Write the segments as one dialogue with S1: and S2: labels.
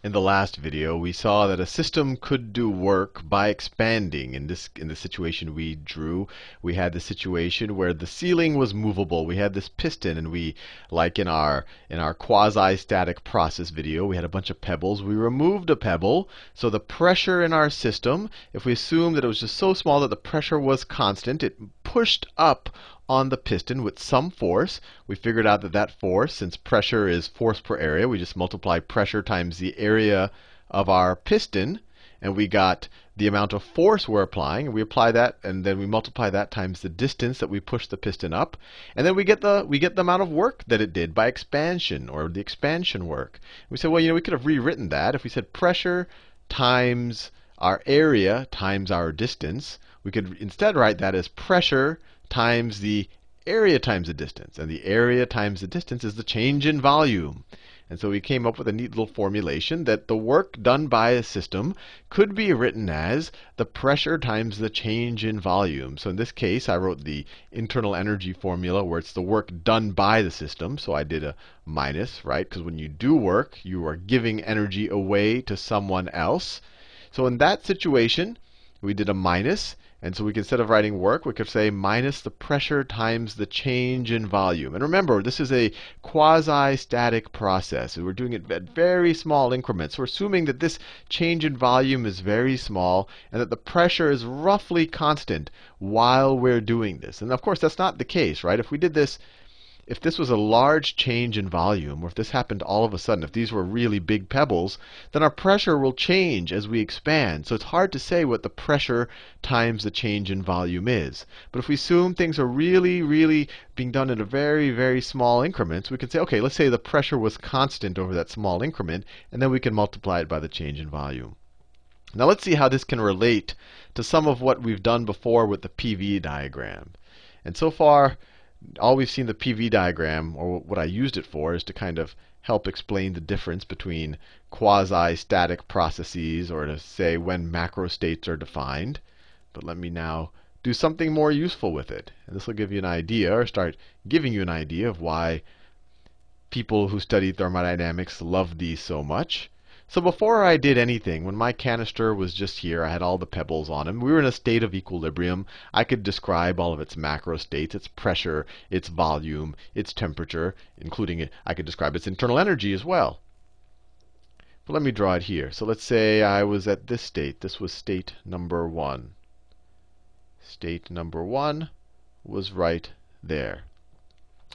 S1: In the last video, we saw that a system could do work by expanding. In this in the situation we drew, we had the situation where the ceiling was movable. We had this piston and we like in our in our quasi-static process video, we had a bunch of pebbles. We removed a pebble, so the pressure in our system, if we assume that it was just so small that the pressure was constant, it pushed up on the piston with some force. We figured out that that force, since pressure is force per area, we just multiply pressure times the area of our piston, and we got the amount of force we're applying. And we apply that, and then we multiply that times the distance that we push the piston up, and then we get the we get the amount of work that it did by expansion, or the expansion work. We said, well, you know, we could have rewritten that if we said pressure times our area times our distance. We could instead write that as pressure times the area times the distance. And the area times the distance is the change in volume. And so we came up with a neat little formulation that the work done by a system could be written as the pressure times the change in volume. So in this case, I wrote the internal energy formula where it's the work done by the system. So I did a minus, right? Because when you do work, you are giving energy away to someone else. So in that situation, we did a minus. And so we can, instead of writing work, we could say minus the pressure times the change in volume. And remember, this is a quasi-static process. We're doing it at very small increments. We're assuming that this change in volume is very small and that the pressure is roughly constant while we're doing this. And of course, that's not the case, right? If we did this if this was a large change in volume, or if this happened all of a sudden, if these were really big pebbles, then our pressure will change as we expand. So it's hard to say what the pressure times the change in volume is. But if we assume things are really, really being done in a very, very small increments, we can say, okay, let's say the pressure was constant over that small increment, and then we can multiply it by the change in volume. Now let's see how this can relate to some of what we've done before with the PV diagram. And so far, all we've seen the PV diagram, or what I used it for, is to kind of help explain the difference between quasi-static processes, or to say when macro states are defined. But let me now do something more useful with it. And this will give you an idea, or start giving you an idea of why people who study thermodynamics love these so much. So before I did anything, when my canister was just here, I had all the pebbles on them. We were in a state of equilibrium. I could describe all of its macro states, its pressure, its volume, its temperature, including it. I could describe its internal energy as well. But let me draw it here. So let's say I was at this state. This was state number 1. State number 1 was right there.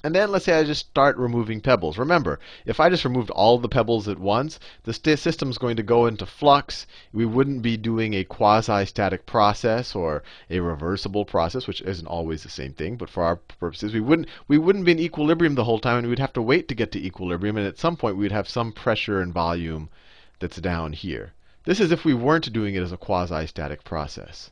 S1: And then let's say I just start removing pebbles. Remember, if I just removed all the pebbles at once, the system is going to go into flux. We wouldn't be doing a quasi-static process or a reversible process, which isn't always the same thing. But for our purposes, we wouldn't we wouldn't be in equilibrium the whole time, and we'd have to wait to get to equilibrium. And at some point, we'd have some pressure and volume that's down here. This is if we weren't doing it as a quasi-static process.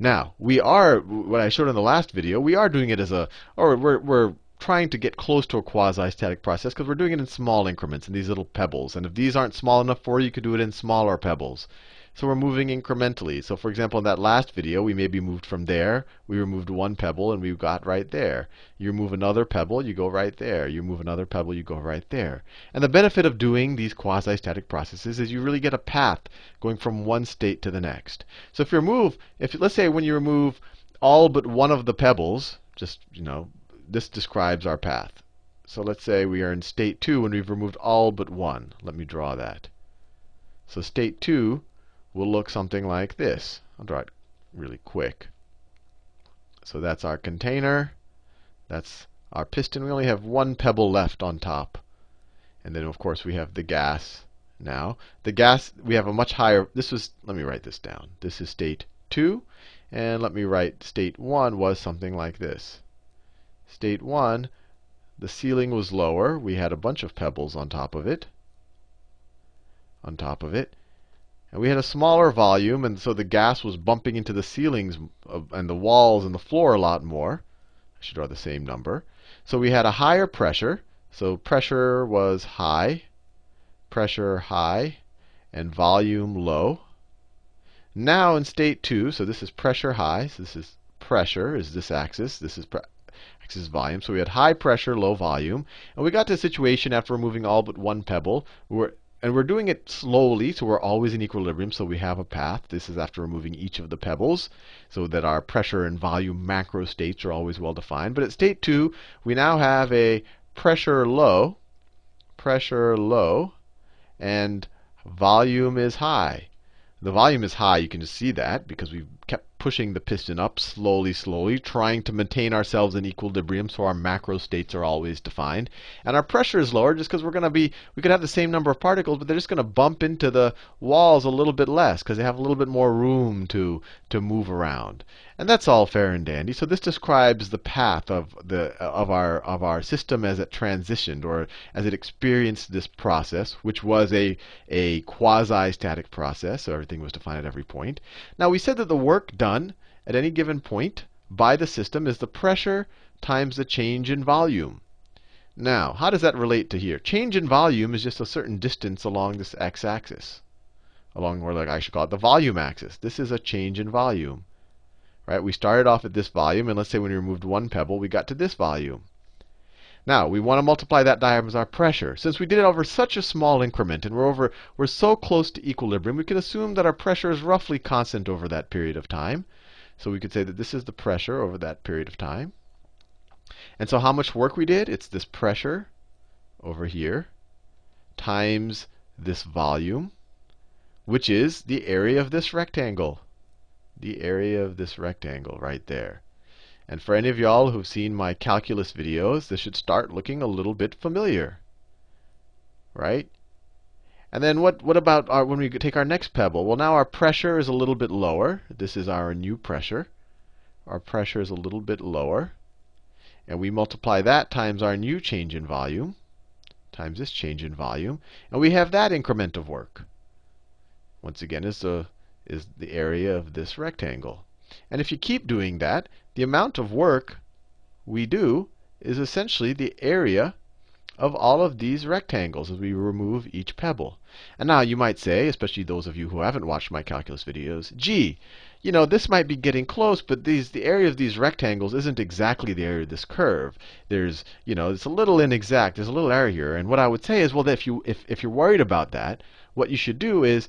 S1: Now, we are, what I showed in the last video, we are doing it as a, or we're, we're trying to get close to a quasi-static process because we're doing it in small increments in these little pebbles. And if these aren't small enough for you, you could do it in smaller pebbles. So we're moving incrementally. So for example, in that last video, we maybe moved from there. We removed one pebble, and we got right there. You remove another pebble, you go right there. You move another pebble, you go right there. And the benefit of doing these quasi-static processes is you really get a path going from one state to the next. So if you remove, if let's say when you remove all but one of the pebbles, just you know, this describes our path. So let's say we are in state 2 when we've removed all but one. Let me draw that. So state 2 will look something like this. I'll draw it really quick. So that's our container. That's our piston. We only have one pebble left on top. And then, of course, we have the gas now. The gas, we have a much higher, this was, let me write this down. This is state 2. And let me write state 1 was something like this. State 1, the ceiling was lower. We had a bunch of pebbles on top of it. On top of it. And we had a smaller volume, and so the gas was bumping into the ceilings and the walls and the floor a lot more. I should draw the same number. So we had a higher pressure. So pressure was high, pressure high, and volume low. Now in state 2, so this is pressure high. So this is pressure, is this axis. This is axis volume. So we had high pressure, low volume. And we got to a situation after removing all but one pebble and we're doing it slowly, so we're always in equilibrium, so we have a path. This is after removing each of the pebbles, so that our pressure and volume macro states are always well defined. But at state 2, we now have a pressure low, pressure low, and volume is high. The volume is high, you can just see that because we've kept pushing the piston up slowly, slowly, trying to maintain ourselves in equilibrium so our macro states are always defined. And our pressure is lower just because we're going to be, we could have the same number of particles, but they're just going to bump into the walls a little bit less because they have a little bit more room to, to move around. And that's all fair and dandy. So this describes the path of, the, of, our, of our system as it transitioned or as it experienced this process, which was a, a quasi-static process. So everything was defined at every point. Now we said that the work done at any given point by the system is the pressure times the change in volume. Now, how does that relate to here? Change in volume is just a certain distance along this x-axis. Along, or like I should call it the volume axis. This is a change in volume. Right? We started off at this volume, and let's say when we removed one pebble, we got to this volume. Now, we want to multiply that as our pressure. Since we did it over such a small increment, and we're, over, we're so close to equilibrium, we can assume that our pressure is roughly constant over that period of time. So we could say that this is the pressure over that period of time. And so how much work we did? It's this pressure over here times this volume, which is the area of this rectangle. The area of this rectangle right there. And for any of y'all who've seen my calculus videos, this should start looking a little bit familiar. Right? And then what, what about our, when we take our next pebble? Well, now our pressure is a little bit lower. This is our new pressure. Our pressure is a little bit lower. And we multiply that times our new change in volume, times this change in volume. And we have that increment of work. Once again, is the, is the area of this rectangle. And if you keep doing that, the amount of work we do is essentially the area of all of these rectangles as we remove each pebble. And now you might say, especially those of you who haven't watched my calculus videos, gee, you know, this might be getting close, but these, the area of these rectangles isn't exactly the area of this curve. There's, you know, it's a little inexact. There's a little error here. And what I would say is, well, if, you, if, if you're worried about that, what you should do is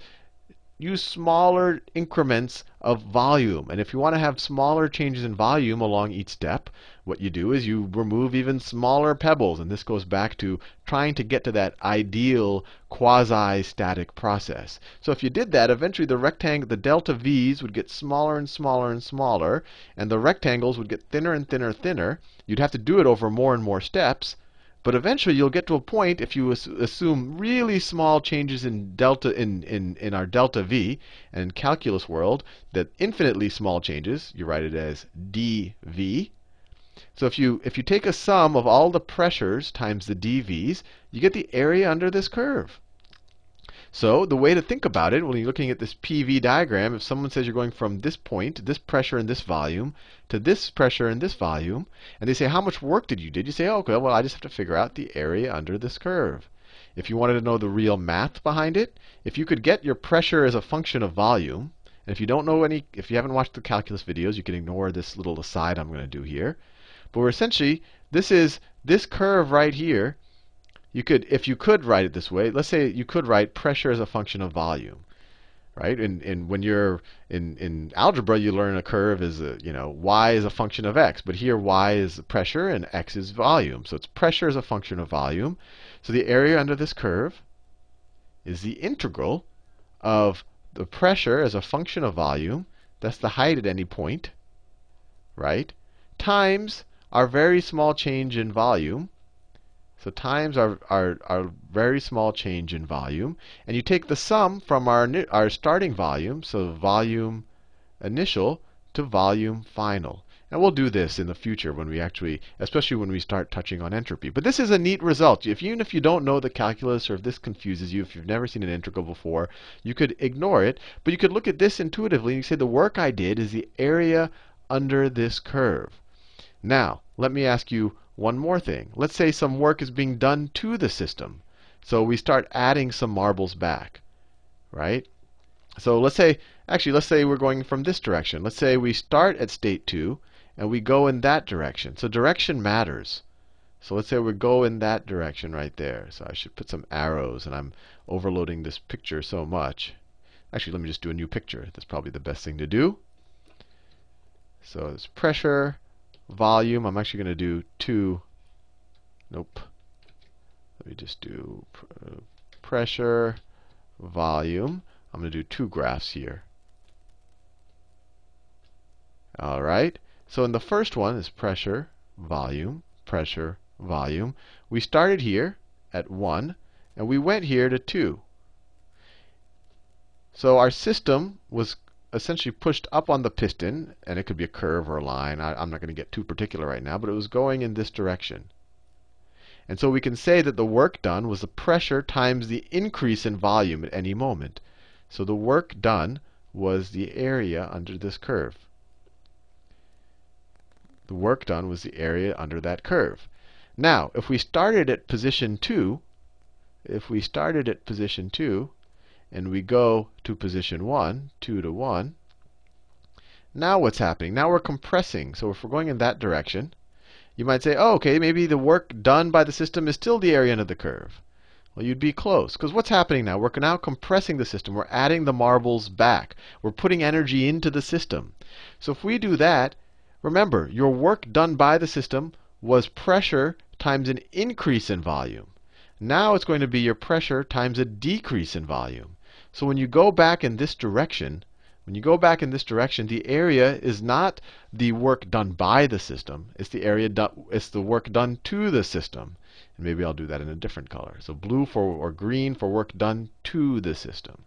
S1: use smaller increments of volume. And if you want to have smaller changes in volume along each step, what you do is you remove even smaller pebbles. And this goes back to trying to get to that ideal quasi-static process. So if you did that, eventually the rectangle, the delta v's would get smaller and smaller and smaller, and the rectangles would get thinner and thinner, and thinner. You'd have to do it over more and more steps. But eventually you'll get to a point if you assume really small changes in delta in, in, in our delta v and calculus world that infinitely small changes, you write it as dv. So if you if you take a sum of all the pressures times the dv's, you get the area under this curve. So the way to think about it when you're looking at this PV diagram, if someone says you're going from this point, this pressure and this volume, to this pressure and this volume, and they say, how much work did you do? You say, oh, okay, well, I just have to figure out the area under this curve. If you wanted to know the real math behind it, if you could get your pressure as a function of volume, and if you don't know any, if you haven't watched the calculus videos, you can ignore this little aside I'm going to do here. But we're essentially, this is this curve right here you could, if you could write it this way, let's say you could write pressure as a function of volume, right? And, and when you're in, in algebra, you learn a curve is, a, you know, y is a function of x. But here, y is pressure and x is volume. So it's pressure as a function of volume. So the area under this curve is the integral of the pressure as a function of volume. That's the height at any point, right? Times our very small change in volume so times our, our, our very small change in volume. And you take the sum from our, our starting volume, so volume initial to volume final. And we'll do this in the future when we actually, especially when we start touching on entropy. But this is a neat result. If, even if you don't know the calculus or if this confuses you, if you've never seen an integral before, you could ignore it. But you could look at this intuitively and you say the work I did is the area under this curve. Now, let me ask you one more thing. Let's say some work is being done to the system. So we start adding some marbles back, right? So let's say, actually, let's say we're going from this direction. Let's say we start at state 2 and we go in that direction. So direction matters. So let's say we go in that direction right there. So I should put some arrows, and I'm overloading this picture so much. Actually, let me just do a new picture. That's probably the best thing to do. So there's pressure, volume. I'm actually going to do two. Nope. Let me just do uh, pressure, volume. I'm going to do two graphs here. All right. So in the first one is pressure, volume, pressure, volume. We started here at 1, and we went here to 2. So our system was essentially pushed up on the piston, and it could be a curve or a line. I, am not going to get too particular right now, but it was going in this direction. And so we can say that the work done was the pressure times the increase in volume at any moment. So the work done was the area under this curve. The work done was the area under that curve. Now, if we started at position 2, if we started at position 2, and we go to position 1, 2 to 1, now what's happening? Now we're compressing. So if we're going in that direction, you might say, oh, okay, maybe the work done by the system is still the area under the curve. Well, you'd be close. Because what's happening now? We're now compressing the system. We're adding the marbles back. We're putting energy into the system. So if we do that, Remember, your work done by the system was pressure times an increase in volume. Now it's going to be your pressure times a decrease in volume. So when you go back in this direction, when you go back in this direction, the area is not the work done by the system. It's the area done, it's the work done to the system. And maybe I'll do that in a different color. So blue for or green for work done to the system.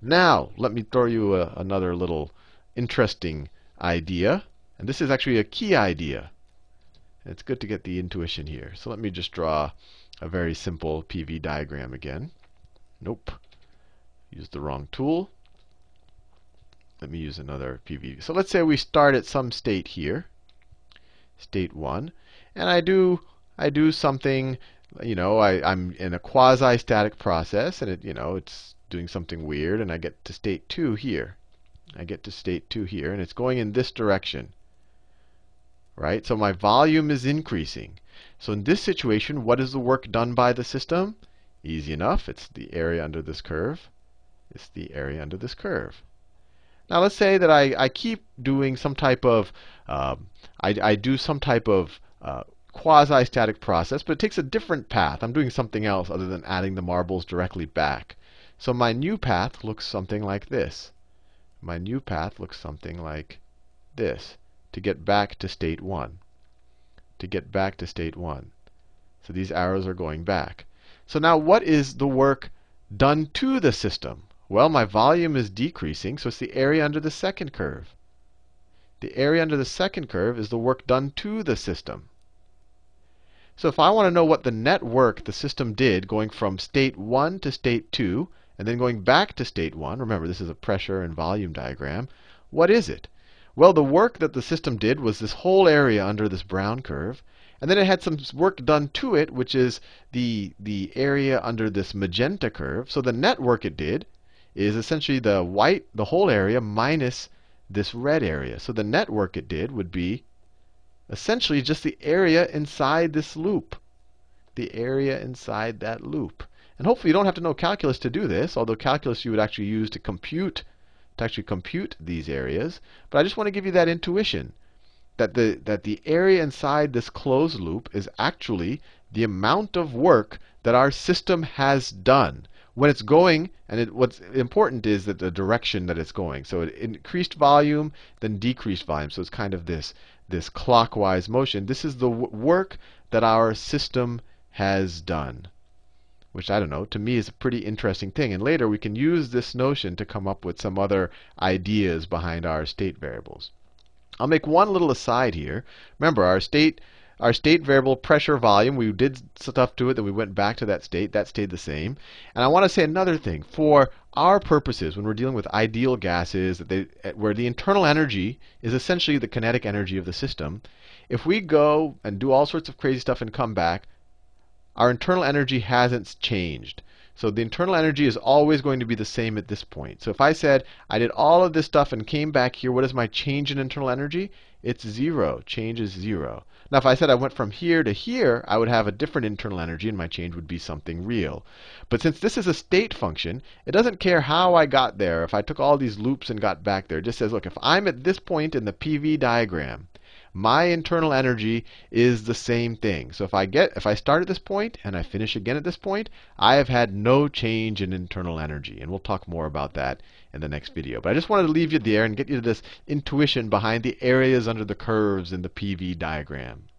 S1: Now, let me throw you a, another little interesting idea. And this is actually a key idea. It's good to get the intuition here. So let me just draw a very simple PV diagram again. Nope. Used the wrong tool. Let me use another PV. So let's say we start at some state here, state 1, and I do I do something, you know, I, I'm in a quasi-static process, and it, you know, it's doing something weird, and I get to state 2 here. I get to state 2 here, and it's going in this direction right? So my volume is increasing. So in this situation, what is the work done by the system? Easy enough. It's the area under this curve. It's the area under this curve. Now let's say that I, I keep doing some type of, uh, I, I, do some type of uh, quasi-static process, but it takes a different path. I'm doing something else other than adding the marbles directly back. So my new path looks something like this. My new path looks something like this to get back to state 1. To get back to state 1. So these arrows are going back. So now what is the work done to the system? Well, my volume is decreasing, so it's the area under the second curve. The area under the second curve is the work done to the system. So if I want to know what the net work the system did going from state 1 to state 2, and then going back to state 1, remember this is a pressure and volume diagram, what is it? Well, the work that the system did was this whole area under this brown curve. And then it had some work done to it, which is the, the area under this magenta curve. So the net work it did is essentially the white, the whole area minus this red area. So the net work it did would be essentially just the area inside this loop. The area inside that loop. And hopefully you don't have to know calculus to do this, although calculus you would actually use to compute to actually compute these areas. But I just want to give you that intuition that the, that the area inside this closed loop is actually the amount of work that our system has done when it's going, and it, what's important is that the direction that it's going. So it increased volume, then decreased volume. So it's kind of this, this clockwise motion. This is the work that our system has done which I don't know, to me is a pretty interesting thing. And later we can use this notion to come up with some other ideas behind our state variables. I'll make one little aside here. Remember, our state our state variable pressure volume, we did stuff to it, then we went back to that state. That stayed the same. And I want to say another thing. For our purposes, when we're dealing with ideal gases, they, where the internal energy is essentially the kinetic energy of the system, if we go and do all sorts of crazy stuff and come back, our internal energy hasn't changed. So the internal energy is always going to be the same at this point. So if I said I did all of this stuff and came back here, what is my change in internal energy? It's zero. Change is zero. Now, if I said I went from here to here, I would have a different internal energy, and my change would be something real. But since this is a state function, it doesn't care how I got there. If I took all these loops and got back there, it just says, look, if I'm at this point in the PV diagram, my internal energy is the same thing. So if I get if I start at this point and I finish again at this point, I have had no change in internal energy. And we'll talk more about that in the next video. But I just wanted to leave you there and get you to this intuition behind the areas under the curves in the PV diagram.